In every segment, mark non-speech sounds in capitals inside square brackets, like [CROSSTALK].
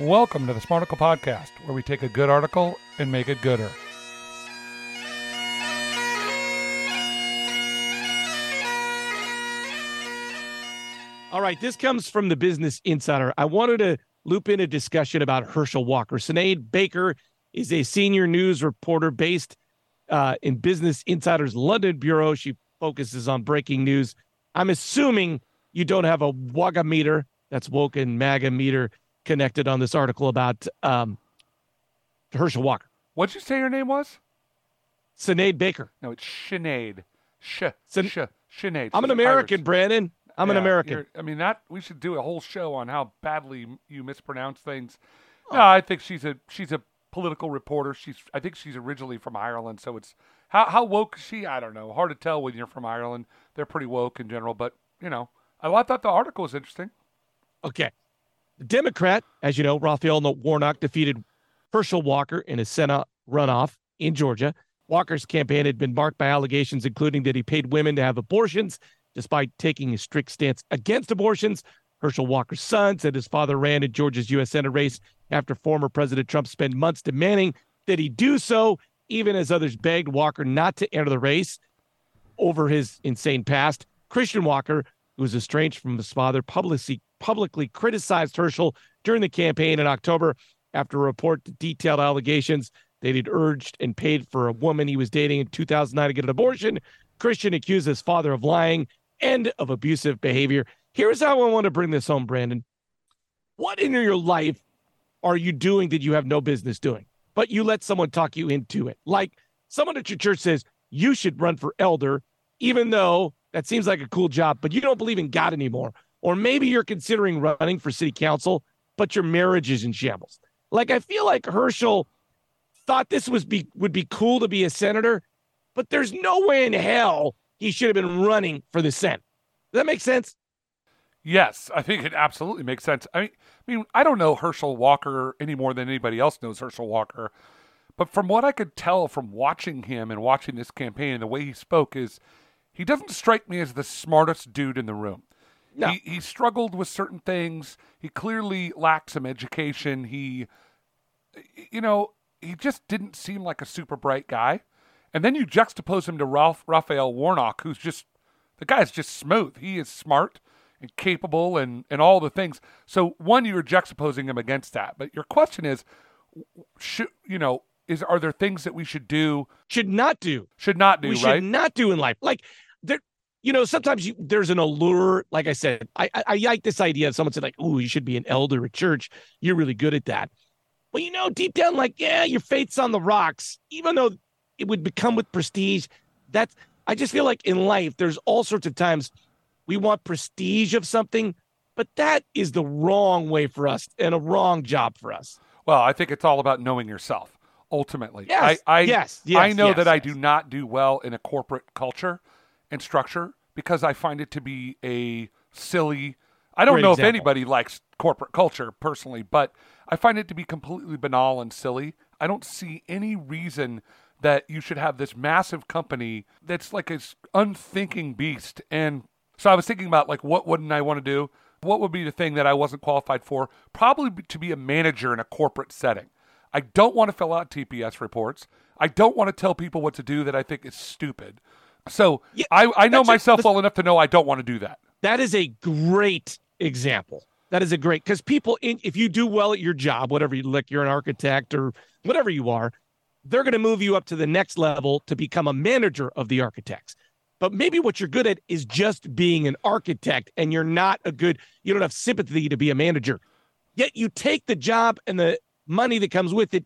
Welcome to the Smarticle Podcast, where we take a good article and make it gooder. All right, this comes from the Business Insider. I wanted to loop in a discussion about Herschel Walker. Sinead Baker is a senior news reporter based uh, in Business Insider's London bureau. She focuses on breaking news. I'm assuming you don't have a Wagga meter, that's woke and MAGA meter, connected on this article about um, Herschel Walker. What'd you say her name was? Sinead Baker. No, it's Sinead. Sh. Sin- sh. Sinead. I'm an American, Irish. Brandon. I'm an American. I mean, that we should do a whole show on how badly you mispronounce things. Oh. No, I think she's a she's a political reporter. She's I think she's originally from Ireland, so it's how how woke is she? I don't know. Hard to tell when you're from Ireland. They're pretty woke in general, but you know, I, thought the article was interesting. Okay. The Democrat, as you know, Raphael Warnock defeated Herschel Walker in a Senate runoff in Georgia. Walker's campaign had been marked by allegations, including that he paid women to have abortions, despite taking a strict stance against abortions. Herschel Walker's son said his father ran in Georgia's U.S. Senate race after former President Trump spent months demanding that he do so, even as others begged Walker not to enter the race over his insane past. Christian Walker, who was estranged from his father, publicly publicly criticized Herschel during the campaign in October after a report that detailed allegations that he'd urged and paid for a woman he was dating in 2009 to get an abortion. Christian accused his father of lying and of abusive behavior. Here's how I want to bring this home, Brandon. What in your life are you doing that you have no business doing, but you let someone talk you into it? Like someone at your church says you should run for elder, even though that seems like a cool job, but you don't believe in God anymore. Or maybe you're considering running for city council, but your marriage is in shambles. Like I feel like Herschel thought this was be would be cool to be a senator, but there's no way in hell he should have been running for the Senate. Does that make sense? Yes, I think it absolutely makes sense. I mean, I mean, I don't know Herschel Walker any more than anybody else knows Herschel Walker, but from what I could tell from watching him and watching this campaign and the way he spoke is he doesn't strike me as the smartest dude in the room. No. He, he struggled with certain things. He clearly lacked some education. He, you know, he just didn't seem like a super bright guy. And then you juxtapose him to Ralph Raphael Warnock, who's just the guy's just smooth. He is smart and capable and and all the things. So one, you were juxtaposing him against that. But your question is, should you know, is are there things that we should do, Should not do. should not do, we right? should not do in life. Like there, you know, sometimes you, there's an allure. Like I said, I, I I like this idea of someone said like, oh you should be an elder at church. You're really good at that." Well, you know, deep down, like, yeah, your faith's on the rocks. Even though it would become with prestige, that's. I just feel like in life, there's all sorts of times we want prestige of something, but that is the wrong way for us and a wrong job for us. Well, I think it's all about knowing yourself. Ultimately, Yes, I, I, yes, yes, I know yes, that I do not do well in a corporate culture and structure because I find it to be a silly. I don't Great know example. if anybody likes corporate culture personally, but I find it to be completely banal and silly. I don't see any reason that you should have this massive company that's like this unthinking beast. And so I was thinking about like what wouldn't I want to do? What would be the thing that I wasn't qualified for? Probably to be a manager in a corporate setting. I don't want to fill out TPS reports. I don't want to tell people what to do that I think is stupid. So Yeah, I, I know a- myself well enough to know I don't want to do that. That is a great example. That is a great because people, in, if you do well at your job, whatever you like, you're an architect or whatever you are, they're going to move you up to the next level to become a manager of the architects. But maybe what you're good at is just being an architect, and you're not a good. You don't have sympathy to be a manager. Yet you take the job and the money that comes with it,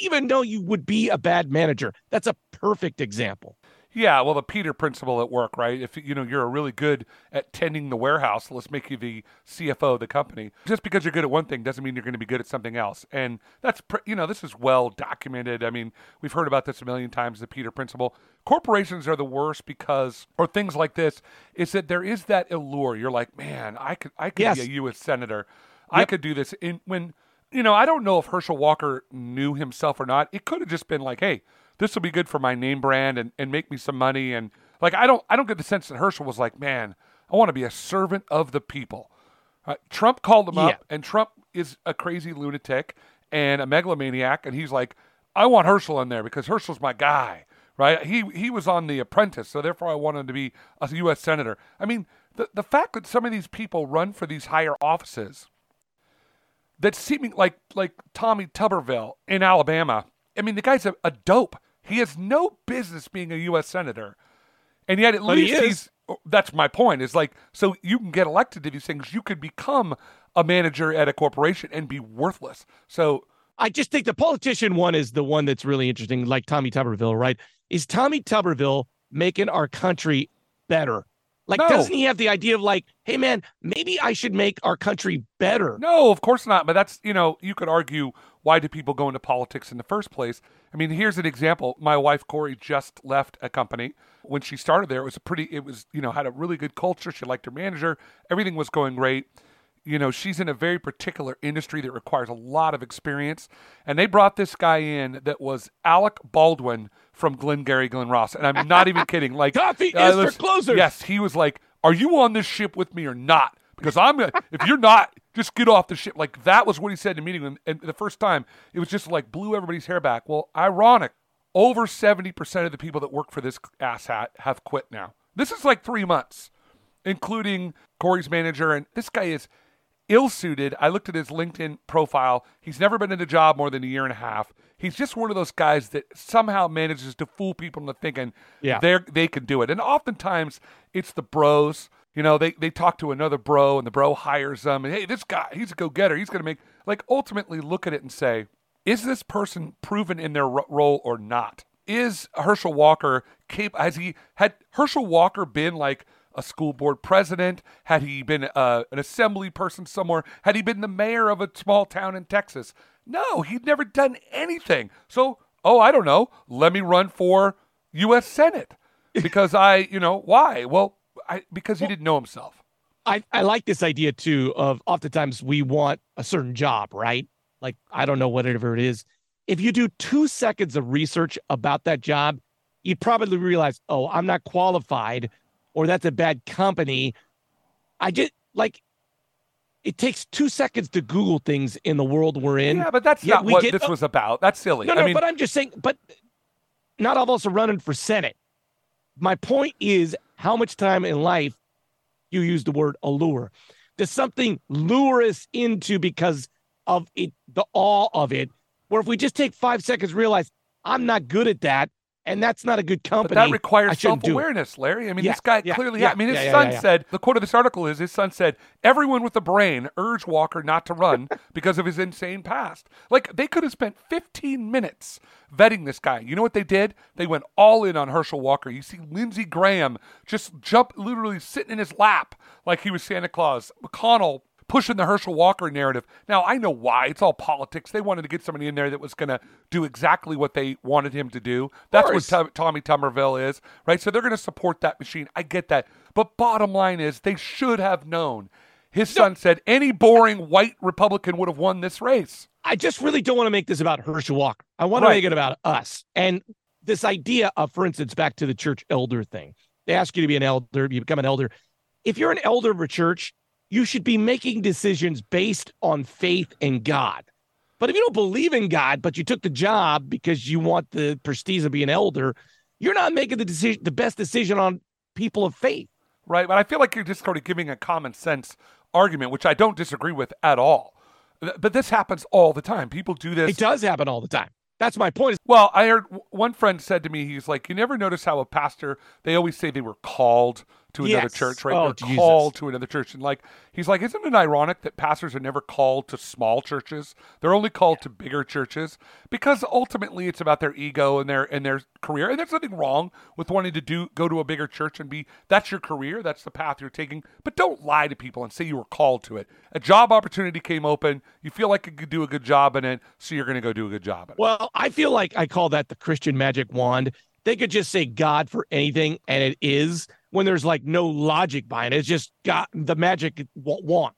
even though you would be a bad manager. That's a perfect example. Yeah, well, the Peter principle at work, right? If you know you're really good at tending the warehouse, let's make you the CFO of the company. Just because you're good at one thing doesn't mean you're going to be good at something else. And that's you know this is well documented. I mean, we've heard about this a million times. The Peter principle. Corporations are the worst because, or things like this, is that there is that allure. You're like, man, I could, I could Yes. be a U.S. senator. I could do this. In when you know, I don't know if Herschel Walker knew himself or not. It could have just been like, hey, this will be good for my name brand and, and make me some money. And like, I don't, I don't get the sense that Herschel was like, man, I want to be a servant of the people. Uh, Trump called him Yeah. up, and Trump is a crazy lunatic and a megalomaniac, and he's like, I want Herschel in there because Herschel's my guy, right? He he was on The Apprentice, so therefore I want him to be a U.S. senator. I mean, the the fact that some of these people run for these higher offices, that seeming like like Tommy Tuberville in Alabama. I mean, the guy's a, a dope. He has no business being a U.S. senator, and yet at But he least is. he's. That's my point. Is like so you can get elected to these things. You could become a manager at a corporation and be worthless. So I just think the politician one is the one that's really interesting, like Tommy Tuberville, right? Is Tommy Tuberville making our country better? Like, No. doesn't he have the idea of like, hey man, maybe I should make our country better? No, of course not. But that's, you know, you could argue why do people go into politics in the first place? I mean, here's an example. My wife, Corey, just left a company. When she started there, it was a pretty, it was, you know, had a really good culture. She liked her manager. Everything was going great. You know, she's in a very particular industry that requires a lot of experience. And they brought this guy in that was Alec Baldwin from Glengarry Glen Ross. And I'm not even kidding. [LAUGHS] Like, Coffee uh, is for closers. Yes, he was like, "Are you on this ship with me or not?" Because I'm gonna. if you're not, just get off the ship. Like that was what he said in the meeting. And, and the first time, it was just like blew everybody's hair back. Well, ironic. Over seventy percent of the people that work for this asshat have quit now. This is like three months, including Corey's manager. And this guy is ill suited. I looked at his LinkedIn profile. He's never been in a job more than a year and a half. He's just one of those guys that somehow manages to fool people into thinking Yeah. they they can do it. And oftentimes it's the bros. You know, they, they talk to another bro and the bro hires them. And hey, this guy, he's a go getter. He's going to make, like, ultimately look at it and say, is this person proven in their ro- role or not? Is Herschel Walker cap- has he had Herschel Walker been like a school board president? Had he been uh, an assembly person somewhere? Had he been the mayor of a small town in Texas? No, he'd never done anything. So, oh, I don't know. Let me run for U.S. Senate [LAUGHS] because I, you know, why? Well, I, because he didn't know himself. I, I like this idea too of oftentimes we want a certain job, right? Like, I don't know, whatever it is. If you do two seconds of research about that job, you'd probably realize, oh, I'm not qualified or that's a bad company. I just like it takes two seconds to Google things in the world we're in. yeah, but that's yet not what get- this was about. That's silly. No, no, I mean, but I'm just saying, but not all of us are running for Senate. My point is how much time in life you use the word allure. Does something lure us into because of it, the awe of it? Where if we just take five seconds, realize I'm not good at that, and that's not a good But company. that requires self awareness, Larry. I mean, Yeah, this guy yeah, clearly. yeah, I mean, his son said the quote of this article is his son said, "Everyone with a brain urged Walker not to run [LAUGHS] because of his insane past." Like they could have spent 15 minutes vetting this guy. You know what they did? They went all in on Herschel Walker. You see Lindsey Graham just jump, literally sitting in his lap like he was Santa Claus. McConnell pushing the Herschel Walker narrative. Now, I know why. It's all politics. They wanted to get somebody in there that was going to do exactly what they wanted him to do. That's what. Tommy Tuberville is, right? So they're going to support that machine. I get that. But bottom line is, they should have known. His son said any boring white Republican would have won this race. I just really don't want to make this about Herschel Walker. I want to make it about us. And this idea of, for instance, back to the church elder thing. They ask you to be an elder, you become an elder. If you're an elder of a church, you should be making decisions based on faith in God. But if you don't believe in God, but you took the job because you want the prestige of being an elder, you're not making the decision, the best decision on people of faith. right? But I feel like you're just sort of giving a common sense argument, which I don't disagree with at all. But this happens all the time. People do this. It does happen all the time. That's my point. Well, I heard one friend said to me, he's like, you never notice how a pastor, they always say they were called to another church, right? Oh, They're Jesus. called to another church. And like, he's like, isn't it ironic that pastors are never called to small churches? They're only called to bigger churches because ultimately it's about their ego and their and their career. And there's nothing wrong with wanting to do go to a bigger church and be that's your career, that's the path you're taking. But don't lie to people and say you were called to it. A job opportunity came open, you feel like you could do a good job in it, so you're going to go do a good job in it. Well, I feel like I call that the Christian magic wand. They could just say God for anything, and it is when there's like no logic behind it. It's just got the magic wa- wand.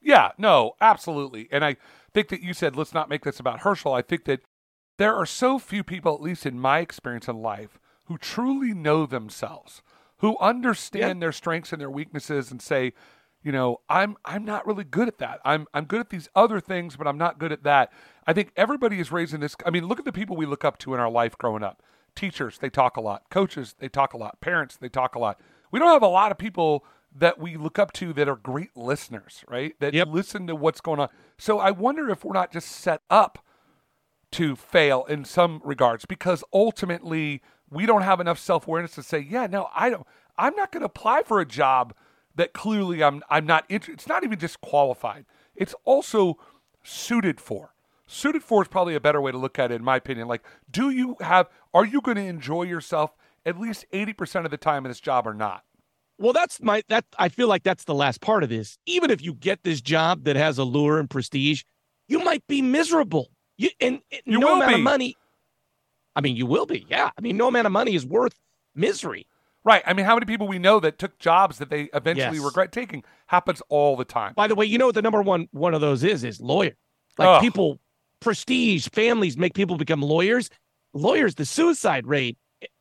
Yeah, no, absolutely. And I think that you said, let's not make this about Herschel. I think that there are so few people, at least in my experience in life, who truly know themselves, who understand their strengths and their weaknesses and say, you know, I'm I'm not really good at that. I'm I'm good at these other things, but I'm not good at that. I think everybody is raising this. I mean, look at the people we look up to in our life growing up. Teachers, they talk a lot. Coaches, they talk a lot. Parents, they talk a lot. We don't have a lot of people that we look up to that are great listeners, right? That Yep. listen to what's going on. So I wonder if we're not just set up to fail in some regards because ultimately we don't have enough self-awareness to say, yeah, no, I don't I'm not going to apply for a job that clearly I'm I'm not inter- it's not even just qualified. It's also suited for. Suited for is probably a better way to look at it in my opinion. Like, do you have are you going to enjoy yourself at least 80% of the time in this job or not? Well, that's my that I feel like that's the last part of this. Even if you get this job that has allure and prestige, you might be miserable. You and, and You no amount be. of money. I mean, you will be. Yeah. I mean, no amount of money is worth misery. Right. I mean, how many people we know that took jobs that they eventually Yes. regret taking happens all the time. By the way, you know what the number one one of those is is lawyer. Like Ugh. people, prestige, families make people become lawyers. Lawyers, the suicide rate,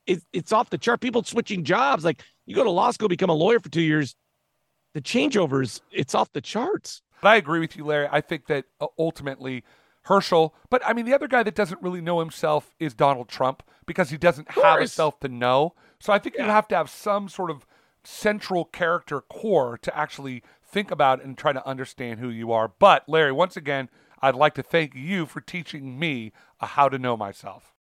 it, it's off the chart. People switching jobs. Like you go to law school, become a lawyer for two years. The changeovers, it's off the charts. But I agree with you, Larry. I think that uh, ultimately Herschel, but I mean, the other guy that doesn't really know himself is Donald Trump because he doesn't have himself to know. So I think you have to have some sort of central character core to actually think about and try to understand who you are. But Larry, once again, I'd like to thank you for teaching me uh, how to know myself.